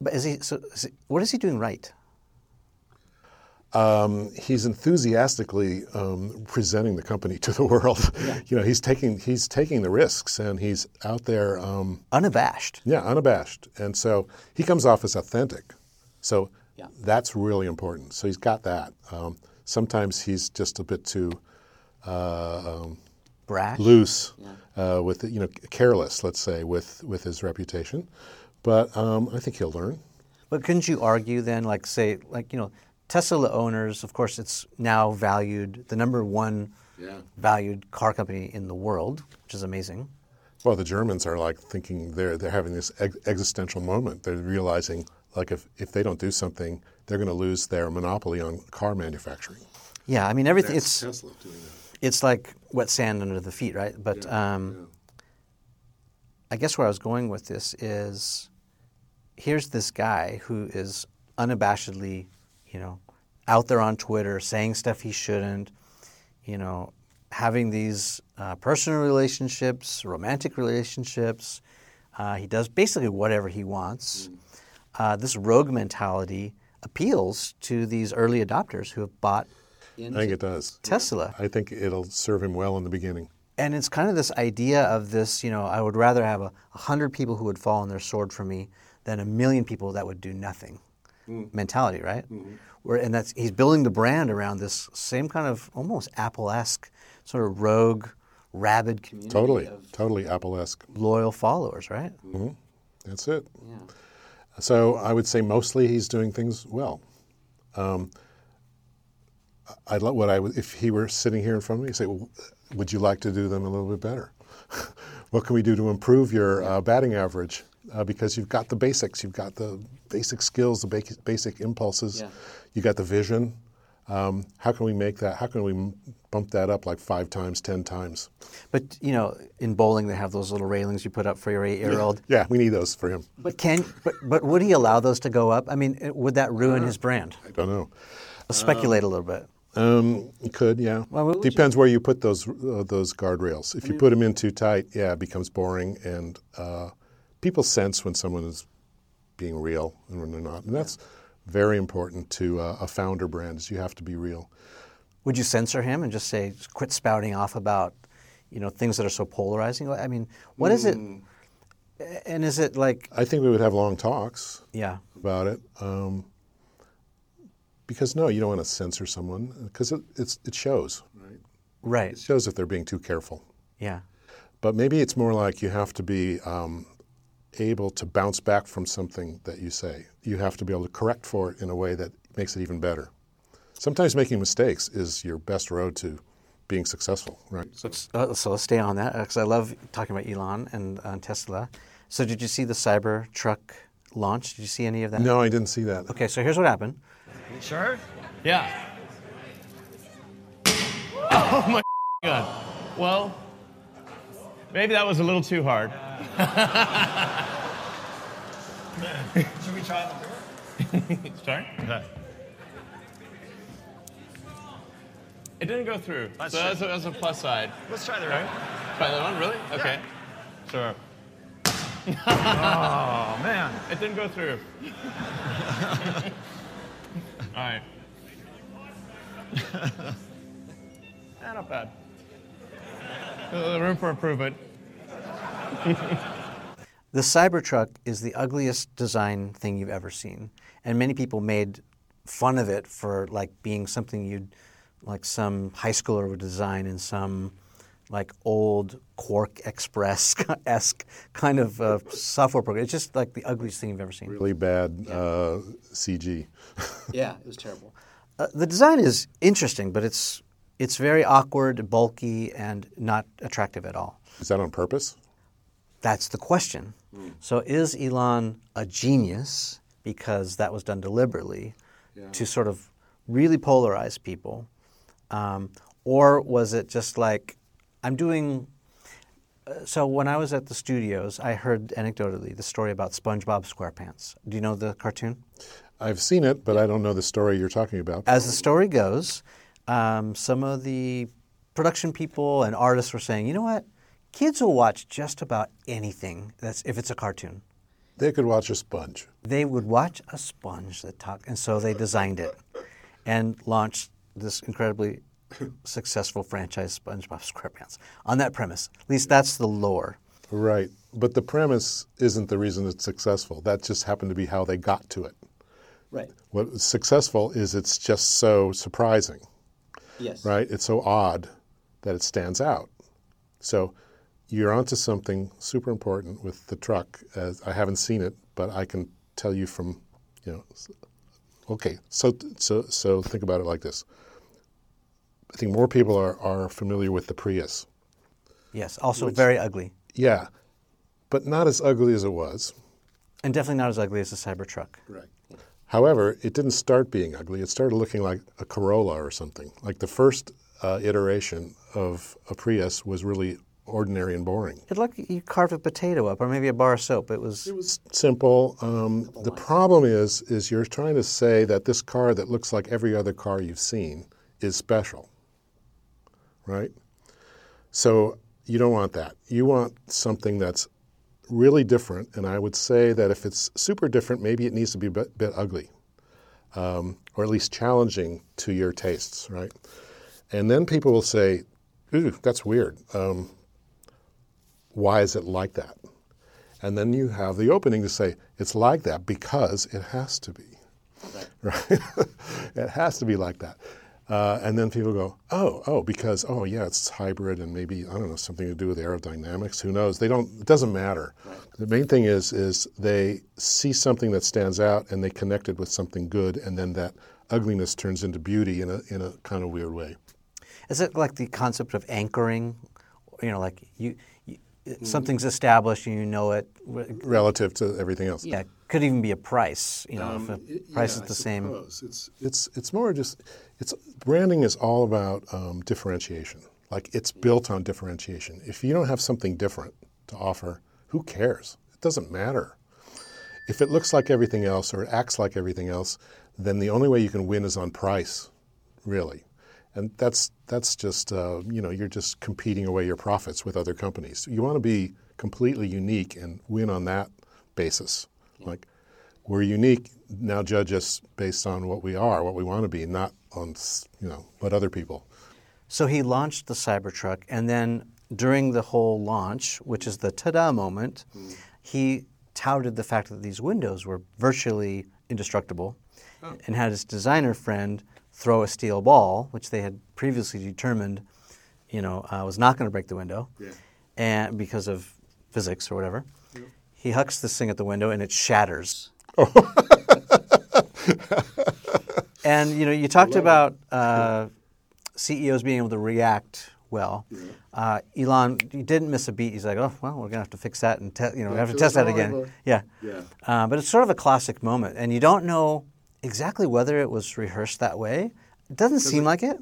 but is he? So, is he, what is he doing right? Um, he's enthusiastically um, presenting the company to the world. Yeah. you know, he's taking he's taking the risks and he's out there um, unabashed. Yeah, unabashed, and so he comes off as authentic. So yeah. that's really important. So he's got that. Um, sometimes he's just a bit too uh, um, brash, loose, yeah. uh, with you know careless, let's say, with with his reputation. But um, I think he'll learn. But couldn't you argue then, like say, like you know, Tesla owners, of course, it's now valued the number one yeah. valued car company in the world, which is amazing. Well, the Germans are like thinking they're they're having this ex- existential moment. They're realizing like if if they don't do something, they're going to lose their monopoly on car manufacturing. Yeah, I mean everything. That's it's Tesla doing that. it's like wet sand under the feet, right? But um, I guess where I was going with this is, here's this guy who is unabashedly, you know, out there on Twitter saying stuff he shouldn't, you know, having these uh, personal relationships, romantic relationships. Uh, he does basically whatever he wants. Uh, this rogue mentality appeals to these early adopters who have bought I think it does. Tesla. I think it'll serve him well in the beginning. And it's kind of this idea of this, you know, I would rather have a, a hundred people who would fall on their sword for me than a million people that would do nothing mentality, right? Where, and that's he's building the brand around this same kind of almost Apple-esque sort of rogue, rabid community Totally, of totally Apple-esque. loyal followers, right? hmm That's it. So I would say mostly he's doing things well. Um, I'd lo- what I would if he were sitting here in front of me, say, well, would you like to do them a little bit better? what can we do to improve your uh, batting average? Uh, because you've got the basics, you've got the basic skills, the basic, basic impulses, Yeah. you got the vision. Um, how can we make that? How can we bump that up like five times, ten times? But you know, in bowling they have those little railings you put up for your eight-year-old. Yeah, we need those for him. But can but but would he allow those to go up? I mean, would that ruin his brand? I don't know. I'll speculate a little bit. Um, it could, yeah. Well, would you- Depends where you put those uh, those guardrails. If you put them in too tight, yeah, it becomes boring, and uh, people sense when someone is being real and when they're not, and that's very important to uh, a founder brand. Is you have to be real. Would you censor him and just say, quit spouting off about, you know, things that are so polarizing? I mean, what is it? And is it like, I think we would have long talks yeah, about it. Um, because no, you don't want to censor someone because it, it's, it shows. Right? right, It shows if they're being too careful. yeah, But maybe it's more like you have to be um, able to bounce back from something that you say. You have to be able to correct for it in a way that makes it even better. Sometimes making mistakes is your best road to being successful, right? So, it's- uh, so let's stay on that because I love talking about Elon and uh, Tesla. So did you see the Cybertruck launch? Did you see any of that? No, I didn't see that. Okay, so here's what happened. Sure? Yeah. Oh my god. Well, maybe that was a little too hard. Should we try the Sorry? It didn't go through. Let's so that's a, that's a plus side. Let's try the Right? right. Try that one, really? Okay. Sure. Oh, man. It didn't go through. All right. Eh, not bad. Uh, room for improvement. The Cybertruck is the ugliest design thing you've ever seen, and many people made fun of it for like being something you'd like some high schooler would design in some like old QuarkXPress esque kind of uh, software program. It's just like the ugliest thing you've ever seen. Really bad uh, CG. Yeah, it was terrible. Uh, the design is interesting, but it's it's very awkward, bulky, and not attractive at all. Is that on purpose? That's the question. So is Elon a genius because that was done deliberately to sort of really polarize people, um, or was it just like I'm doing? Uh, so when I was at the studios, I heard anecdotally the story about SpongeBob SquarePants. Do you know the cartoon? I've seen it, but I don't know the story you're talking about. As the story goes, um, some of the production people and artists were saying, you know what, kids will watch just about anything that's if it's a cartoon. They could watch a sponge. They would watch a sponge that talked, and so they designed it and launched this incredibly successful franchise, SpongeBob SquarePants, on that premise. At least that's the lore. Right. But the premise isn't the reason it's successful. That just happened to be how they got to it. Right. What's successful is it's just so surprising, Yes. right? It's so odd that it stands out. So you're onto something super important with the truck. As I haven't seen it, but I can tell you from, you know, okay. So so so think about it like this. I think more people are, are familiar with the Prius. Yes. Also Which- very ugly, Yeah, but not as ugly as it was. and definitely not as ugly as the Cybertruck. Right. However, it didn't start being ugly. It started looking like a Corolla or something. Like the first uh, iteration of a Prius was really ordinary and boring. It looked like you carved a potato up, or maybe a bar of soap. It was. It was simple. Um, the problem is, is you're trying to say that this car that looks like every other car you've seen is special, right? So you don't want that. You want something that's really different, and I would say that if it's super different, maybe it needs to be a bit, bit ugly, um, or at least challenging to your tastes, right? And then people will say, "Ooh, that's weird. Um, why is it like that?" And then you have the opening to say, "It's like that because it has to be." Right? it has to be like that. Uh, and then people go, oh, oh, because oh yeah, it's hybrid and maybe I don't know something to do with aerodynamics. Who knows? They don't. It doesn't matter. Right. The main thing is is they see something that stands out and they connect it with something good, and then that ugliness turns into beauty in a in a kind of weird way. Is it like the concept of anchoring? You know, like you, you something's established and you know it relative to everything else. Yeah, could even be a price. You know, um, if a price yeah, is the same. It's it's it's more just it's branding is all about um, differentiation. Like it's built on differentiation. If you don't have something different to offer, who cares? It doesn't matter. If it looks like everything else or it acts like everything else, then the only way you can win is on price, really. And that's that's just uh, you know you're just competing away your profits with other companies. You want to be completely unique and win on that basis. Like we're unique. Now judge us based on what we are, what we want to be, not on you know what other people. So he launched the Cybertruck, and then during the whole launch, which is the ta-da moment, mm. he touted the fact that these windows were virtually indestructible, oh. and had his designer friend throw a steel ball, which they had previously determined, you know, uh, was not going to break the window, yeah. and because of physics or whatever. He hucks this thing at the window and it shatters. Oh. and you know, you talked about uh, CEOs being able to react well. Yeah. Uh, Elon, he didn't miss a beat. He's like, oh well, we're gonna have to fix that and te- you know, yeah, we have to test that again. Yeah. yeah. Uh, but it's sort of a classic moment, and you don't know exactly whether it was rehearsed that way. It doesn't seem it, like it.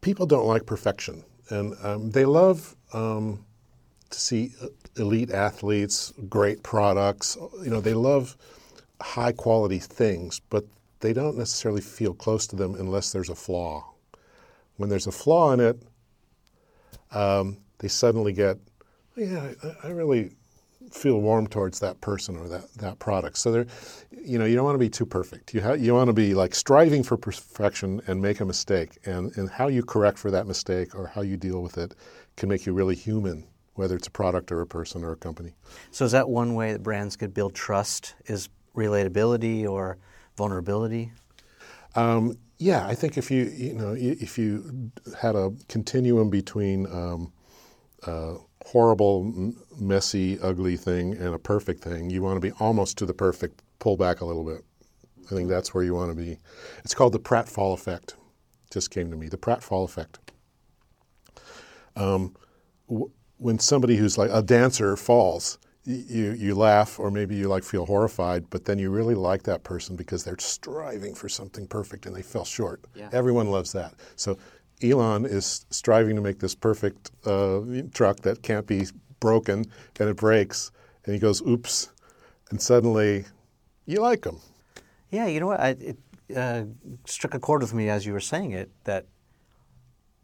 People don't like perfection, and um, they love um, to see uh, elite athletes, great products. You know, they love high quality things, but they don't necessarily feel close to them unless there's a flaw. When there's a flaw in it, um, they suddenly get, yeah, I, I, really feel warm towards that person or that, that product. So there, you know, you don't want to be too perfect. You ha- you want to be like striving for perfection and make a mistake, and and how you correct for that mistake or how you deal with it can make you really human whether it's a product or a person or a company. So is that one way that brands could build trust? Is relatability or vulnerability? Um, yeah, I think if you you know if you had a continuum between um, a horrible, messy, ugly thing and a perfect thing, you want to be almost to the perfect. Pull back a little bit. I think that's where you want to be. It's called the Pratfall effect. Just came to me. The Pratfall effect. Um, w- when somebody who's like a dancer falls, you you laugh or maybe you like feel horrified, but then you really like that person because they're striving for something perfect and they fell short. Yeah. Everyone loves that. So Elon is striving to make this perfect uh, truck that can't be broken, and it breaks, and he goes, "Oops," and suddenly you like him. Yeah, you know what? I, it uh, struck a chord with me as you were saying it that,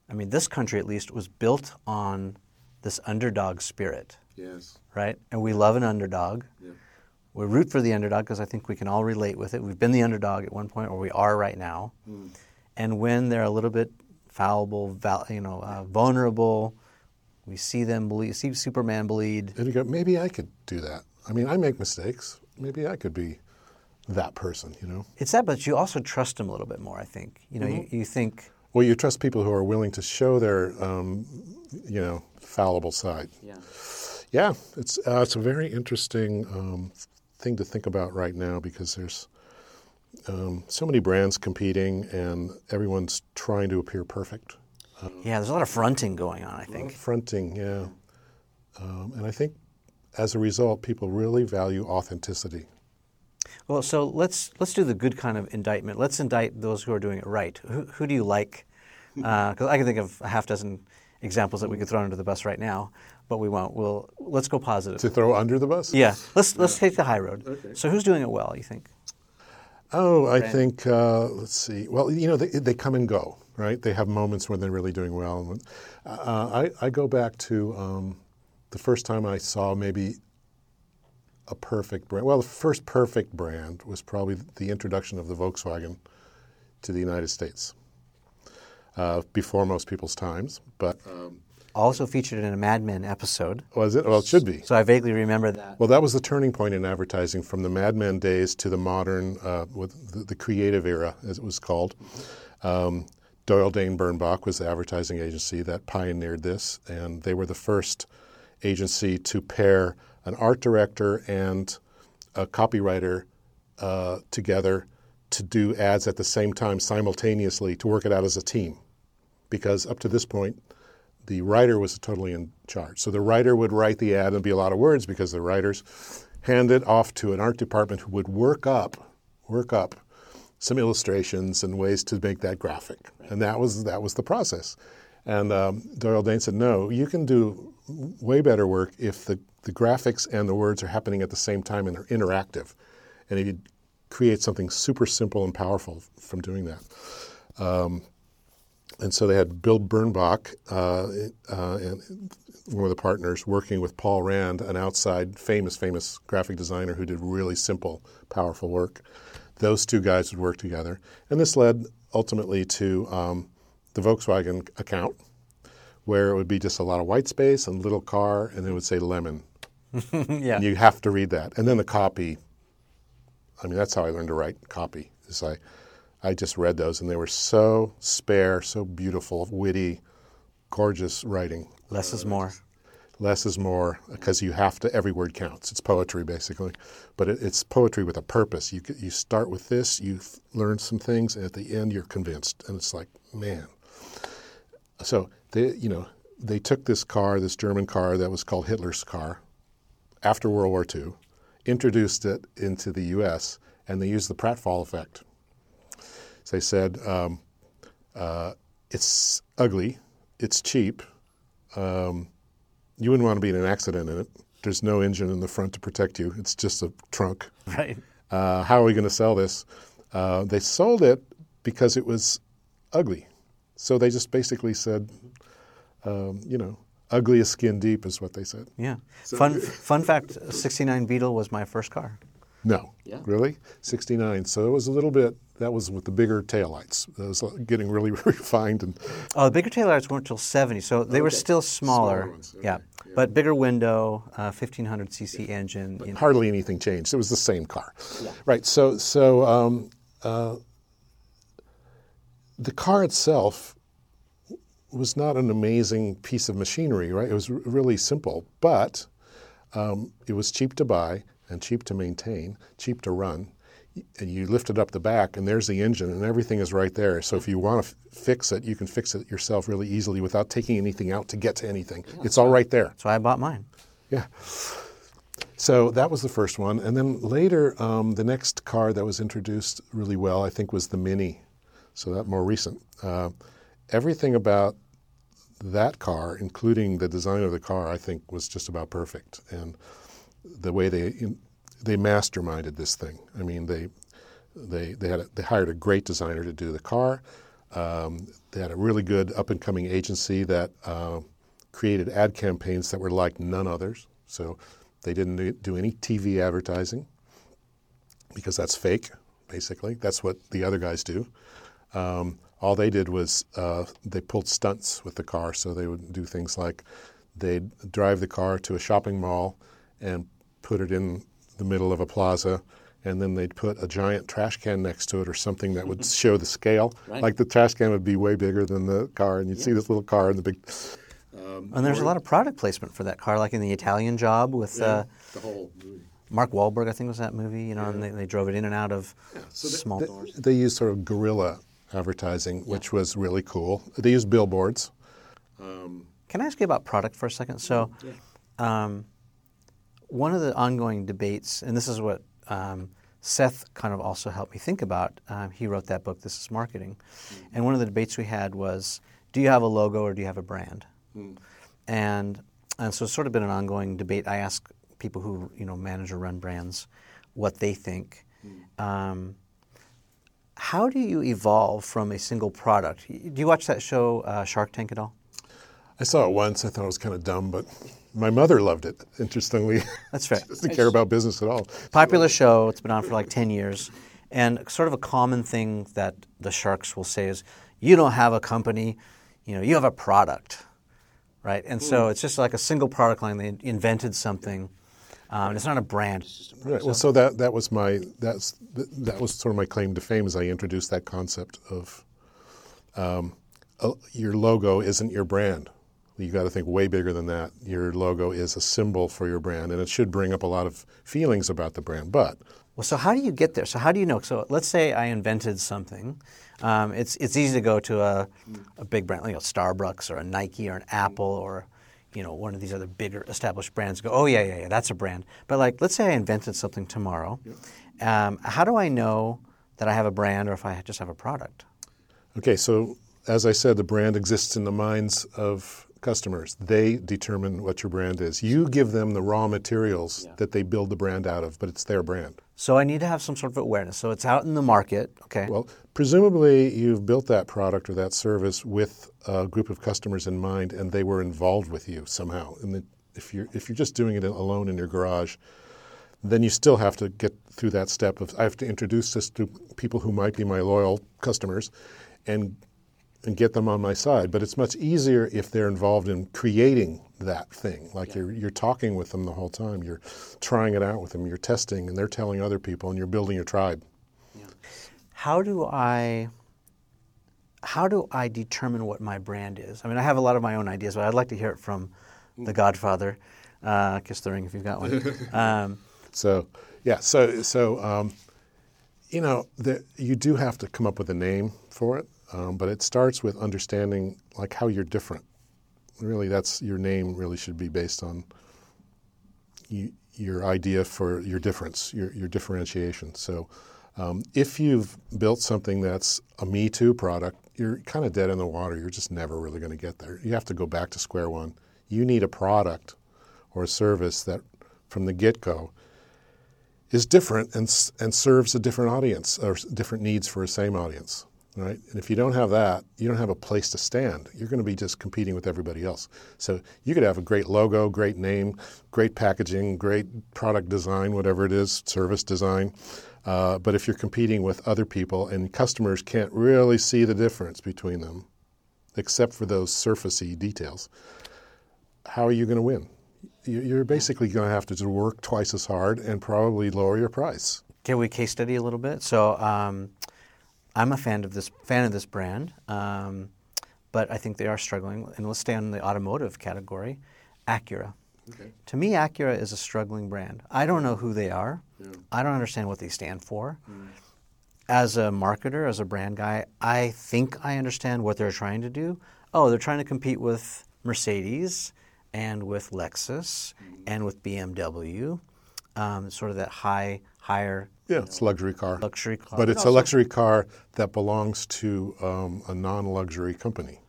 I mean, this country at least was built on this underdog spirit. Yes. Right? And we love an underdog. Yeah. We root for the underdog because I think we can all relate with it. We've been the underdog at one point, or we are right now. Mm. And when they're a little bit fallible, you know, uh, vulnerable, we see them bleed, see Superman bleed. And you go, maybe I could do that. I mean, I make mistakes. Maybe I could be that person, you know? It's that, but you also trust them a little bit more, I think. You know, mm-hmm. you, you think. Well, you trust people who are willing to show their, um, you know, fallible side. Yeah, yeah, it's uh, it's a very interesting um, thing to think about right now because there's um, so many brands competing and everyone's trying to appear perfect. Um, yeah, there's a lot of fronting going on. I think fronting, yeah, um, and I think as a result, people really value authenticity. Well, so let's let's do the good kind of indictment. Let's indict those who are doing it right. Who, who do you like? Because I can think of a half dozen examples that we could throw under the bus right now, but we won't. We'll let's go positive. To throw under the bus? Yeah. Let's let's take the high road. Okay. So who's doing it well? You think? Oh, I think uh, let's see. Well, you know, they, they come and go, right? They have moments when they're really doing well. Uh, I I go back to um, the first time I saw maybe a perfect brand. Well, the first perfect brand was probably the introduction of the Volkswagen to the United States uh, before most people's times, but. Um, Also featured in a Mad Men episode. was it? Well, it should be. So I vaguely remember that. Well, that was the turning point in advertising from the Mad Men days to the modern, uh, with the, the creative era, as it was called. Um, Doyle Dane Bernbach was the advertising agency that pioneered this, and they were the first agency to pair an art director and a copywriter uh, together to do ads at the same time simultaneously to work it out as a team. Because up to this point, the writer was totally in charge. So the writer would write the ad and be a lot of words because the writers hand it off to an art department who would work up, work up some illustrations and ways to make that graphic. And that was that was the process. And um, Doyle Dane said, no, you can do way better work if the, the graphics and the words are happening at the same time and they're interactive. And if you create something super simple and powerful from doing that. Um, and so they had Bill Bernbach, uh, uh, and one of the partners, working with Paul Rand, an outside famous, famous graphic designer who did really simple, powerful work. Those two guys would work together, and this led ultimately to um, the Volkswagen account, where it would be just a lot of white space and little car, and it would say lemon. yeah. And you have to read that, and then the copy. I mean, that's how I learned to write copy. Is I, I just read those, and they were so spare, so beautiful, witty, gorgeous writing. Less is more. Less is more because you have to. Every word counts. It's poetry basically, but it, it's poetry with a purpose. You you start with this, you learn some things, and at the end you're convinced, and it's like, man. So they, you know, they took this car, this German car that was called Hitler's car, after World War II, introduced it into the U.S., and they used the pratfall effect. So they said, um, uh, it's ugly, it's cheap, um, you wouldn't want to be in an accident in it. There's no engine in the front to protect you. It's just a trunk. Right. Uh, how are we going to sell this? Uh, they sold it because it was ugly. So they just basically said, um, you know, ugly as skin deep is what they said. Yeah. So- fun fun fact: '69 Beetle was my first car. No. Yeah. Really? 69. So it was a little bit, that was with the bigger taillights. That was getting really refined. and Oh, the bigger taillights weren't until '70, so they were still smaller. Smaller ones, yeah. but bigger window, uh, 1500 cc engine. you know. hardly anything changed. It was the same car, right? So, so um, uh, the car itself was not an amazing piece of machinery, right? It was r- really simple, but um, it was cheap to buy and cheap to maintain, cheap to run. And you lift it up the back, and there's the engine, and everything is right there. So if you want to f- fix it, you can fix it yourself really easily without taking anything out to get to anything. it's all right there. So I bought mine. Yeah. So that was the first one. And then later, um, the next car that was introduced really well, I think, was the Mini. So that more recent. Uh, everything about that car, including the design of the car, I think was just about perfect. And the way they they masterminded this thing. I mean, they they they had a, they hired a great designer to do the car. Um, they had a really good up and coming agency that uh, created ad campaigns that were like none others. So they didn't do- any TV advertising because that's fake. Basically, that's what the other guys do. Um, all they did was uh, they pulled stunts with the car. So they would do things like they'd drive the car to a shopping mall and put it in the middle of a plaza, and then they'd put a giant trash can next to it or something that would show the scale. Right. Like the trash can would be way bigger than the car, and you'd see this little car in the big. Um, And there's a lot of product placement for that car, like in the Italian Job with uh, the whole movie. Mark Wahlberg, I think was that movie. You know, and they, they drove it in and out of small they, doors. They used sort of guerrilla advertising, which was really cool. They used billboards. Can I ask you about product for a second? So, um, one of the ongoing debates, and this is what um, Seth kind of also helped me think about. Um, he wrote that book, This is Marketing. And one of the debates we had was do you have a logo or do you have a brand? And, and so it's sort of been an ongoing debate. I ask people who you know manage or run brands what they think. Um, how do you evolve from a single product? Do you watch that show uh, Shark Tank at all? I saw it once. I thought it was kind of dumb, but my mother loved it. Interestingly, That's right. she doesn't care about business at all. Popular show. It's been on for like ten years, and sort of a common thing that the sharks will say is, "You don't have a company, you know, you have a product." Right, and so it's just like a single product line. They invented something, um, and it's not a brand. Right. Well, so that that was my that's that was sort of my claim to fame as I introduced that concept of um, uh, your logo isn't your brand. You got to think way bigger than that. Your logo is a symbol for your brand, and it should bring up a lot of feelings about the brand. But Well, so how do you get there? So how do you know? So let's say I invented something. Um, it's it's easy to go to a, a big brand like a Starbucks or a Nike or an Apple or you know one of these other bigger established brands. Go, oh yeah, yeah, yeah, that's a brand. But like, let's say I invented something tomorrow. Um, how do I know that I have a brand or if I just have a product? Okay, so as I said, the brand exists in the minds of customers. They determine what your brand is. You give them the raw materials that they build the brand out of, but it's their brand. So I need to have some sort of awareness. So it's out in the market. Okay. Well, presumably you've built that product or that service with a group of customers in mind, and they were involved with you somehow. And if you're if you're just doing it alone in your garage, then you still have to get through that step of I have to introduce this to people who might be my loyal customers, and and get them on my side. But it's much easier if they're involved in creating that thing. Like you're you're talking with them the whole time. You're trying it out with them. You're testing, and they're telling other people, and you're building your tribe. How do I how do I determine what my brand is? I mean, I have a lot of my own ideas, but I'd like to hear it from the Godfather. Uh, kiss the ring if you've got one. Um, So, yeah, so so um, you know, the, you do have to come up with a name for it, um, but it starts with understanding like how you're different. Really, that's your name. Really should be based on you, your idea for your difference, your your differentiation. So, um, if you've built something that's a Me Too product, you're kind of dead in the water. You're just never really going to get there. You have to go back to square one. You need a product or a service that, from the get go, is different and, and serves a different audience or different needs for a same audience, right? And if you don't have that, you don't have a place to stand. You're going to be just competing with everybody else. So you could have a great logo, great name, great packaging, great product design, whatever it is, service design. Uh, but if you're competing with other people and customers can't really see the difference between them, except for those surfacey details, how are you going to win? You- You're basically going to have to just work twice as hard and probably lower your price. Can we case study a little bit? So um, I'm a fan of this fan of this brand, um, but I think they are struggling. And let's stay on the automotive category. Acura. Okay. To me, Acura is a struggling brand. I don't know who they are. I don't understand what they stand for. As a marketer, as a brand guy, I think I understand what they're trying to do. Oh, they're trying to compete with Mercedes and with Lexus and with BMW, um, sort of that high, higher Yeah, it's a luxury car. luxury car. But it's a luxury car that belongs to um, a non-luxury company.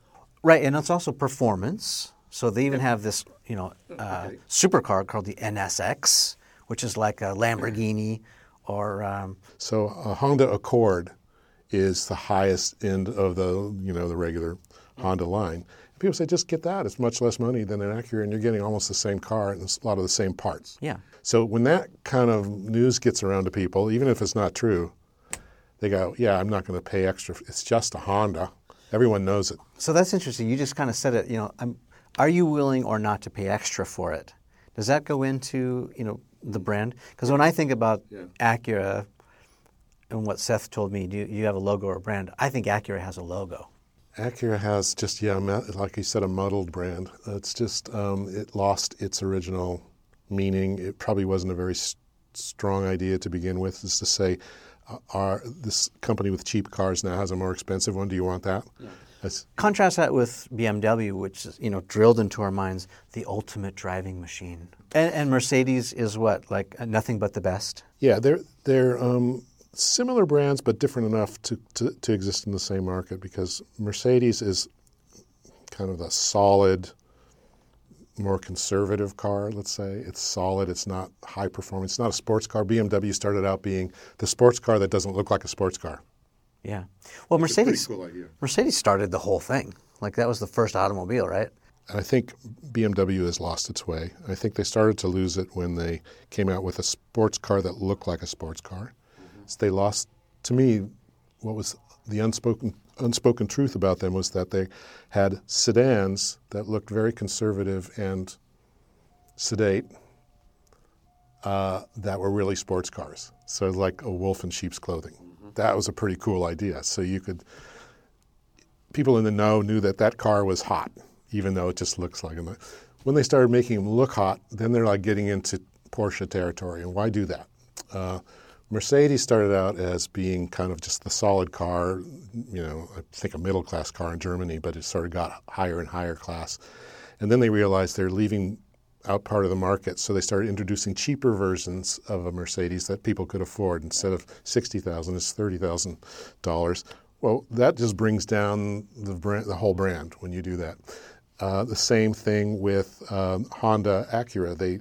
Right, and it's also performance. So they even have this, you know, uh, supercar called the NSX, which is like a Lamborghini or um, So a Honda Accord is the highest end of the you know the regular Honda line. People say just get that; it's much less money than an Acura, and you're getting almost the same car and a lot of the same parts. yeah. So when that kind of news gets around to people, even if it's not true, they go, "Yeah, I'm not going to pay extra. It's just a Honda. Everyone knows it." So that's interesting. You just kind of said it. You know, I'm, are you willing or not to pay extra for it? Does that go into you know the brand? Because when I think about Acura and what Seth told me, do you, you have a logo or a brand? I think Acura has a logo. Acura has just yeah, like you said, a muddled brand. It's just um, it lost its original meaning. It probably wasn't a very s- strong idea to begin with. Is to say, uh, our this company with cheap cars now has a more expensive one. Do you want that? That's- Contrast that with BMW, which is you know drilled into our minds the ultimate driving machine, and, and Mercedes is what like uh, nothing but the best. Yeah, they're they're um, similar brands, but different enough to, to, to exist in the same market because Mercedes is kind of a solid, more conservative car. Let's say it's solid. It's not high performance. It's not a sports car. BMW started out being the sports car that doesn't look like a sports car. Yeah. Well, It's Mercedes. cool idea. Mercedes started the whole thing. Like that was the first automobile, right? And I think BMW has lost its way. I think they started to lose it when they came out with a sports car that looked like a sports car. Mm-hmm. So they lost, to me, what was the unspoken unspoken truth about them was that they had sedans that looked very conservative and sedate uh, that were really sports cars. So like a wolf in sheep's clothing. That was a pretty cool idea. So you could people in the know knew that that car was hot, even though it just looks like it. When they started making them look hot, then they're like getting into Porsche territory. And why do that? Uh, Mercedes started out as being kind of just the solid car, you know, I think a middle class car in Germany, but it sort of got higher and higher class. And then they realized they're leaving out part of the market, so they started introducing cheaper versions of a Mercedes that people could afford. Instead of sixty thousand, it's thirty thousand dollars. Well, that just brings down the brand, the whole brand when you do that. Uh, the same thing with um, Honda Acura. They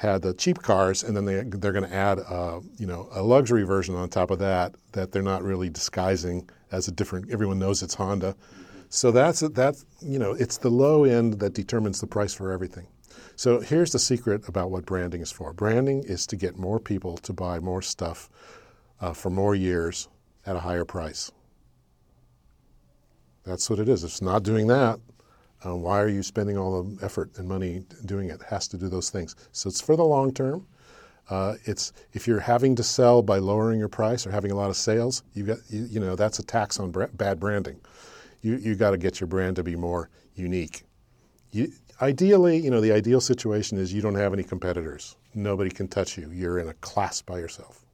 had the cheap cars, and then they they're going to add uh, you know a luxury version on top of that that they're not really disguising as a different. Everyone knows it's Honda, so that's that's you know it's the low end that determines the price for everything. So here's the secret about what branding is for. Branding is to get more people to buy more stuff uh, for more years at a higher price. That's what it is. If it's not doing that, uh, why are you spending all the effort and money doing it? It has to do those things. So it's for the long term. Uh, it's if you're having to sell by lowering your price or having a lot of sales, you got you, you know that's a tax on bad branding. You you got to get your brand to be more unique. You, ideally, you know the ideal situation is you don't have any competitors. Nobody can touch you. You're in a class by yourself.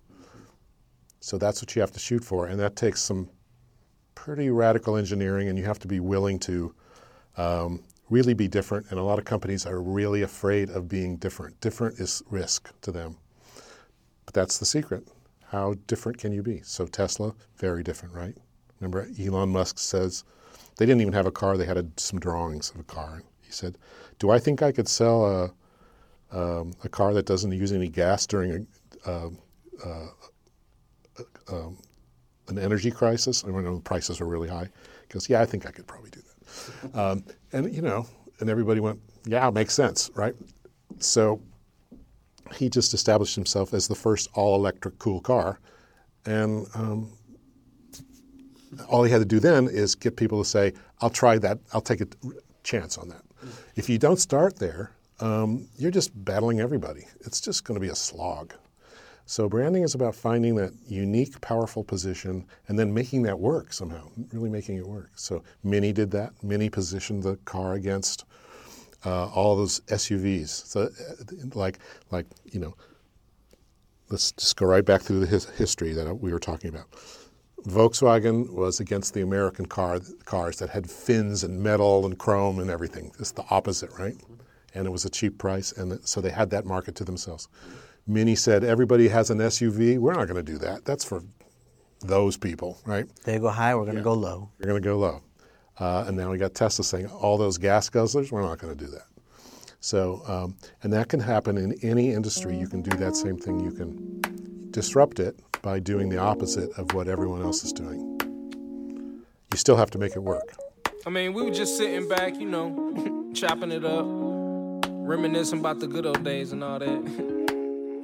So that's what you have to shoot for, and that takes some pretty radical engineering, and you have to be willing to um, really be different. And a lot of companies are really afraid of being different. Different is risk to them. But that's the secret. How different can you be? So Tesla, very different, right? Remember, Elon Musk says they didn't even have a car; they had a, some drawings of a car. He said, "Do I think I could sell a um, a car that doesn't use any gas during a, uh, uh, um, an energy crisis? I mean, the prices are really high." He goes, "Yeah, I think I could probably do that." Um, and you know, and everybody went, "Yeah, it makes sense, right?" So he just established himself as the first all-electric cool car, and um, all he had to do then is get people to say, "I'll try that. I'll take a chance on that." If you don't start there, um, you're just battling everybody. It's just going to be a slog. So branding is about finding that unique, powerful position and then making that work somehow, really making it work. So Mini did that. Mini positioned the car against uh, all those SUVs. So, uh, like, like you know, let's just go right back through the his- history that we were talking about. Volkswagen was against the American car, cars that had fins and metal and chrome and everything. It's the opposite, right? And it was a cheap price, and so they had that market to themselves. Mini said, everybody has an SUV. We're not going to do that. That's for those people, right? They go high, we're going to go low. We're going to go low. Uh, and now we got Tesla saying, all those gas guzzlers, we're not going to do that. So, um, and that can happen in any industry. You can do that same thing. You can disrupt it by doing the opposite of what everyone else is doing. You still have to make it work. I mean, we were just sitting back, you know, chopping it up, reminiscing about the good old days and all that.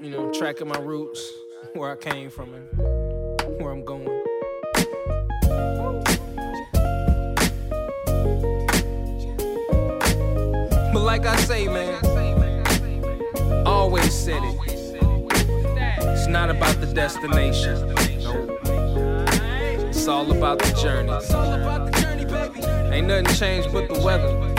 you know, tracking my roots, where I came from and where I'm going. But like I say, man, always said it. It's not about the destination. It's all about the journey. Ain't nothing changed but the weather.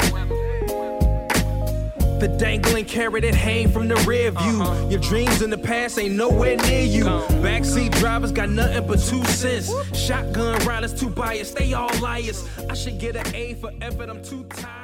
The dangling carrot that hang from the rear view. Uh-huh. Your dreams in the past ain't nowhere near you. Backseat drivers got nothing but two cents. Shotgun riders too biased, they all liars. I should get an A for effort, I'm too tired.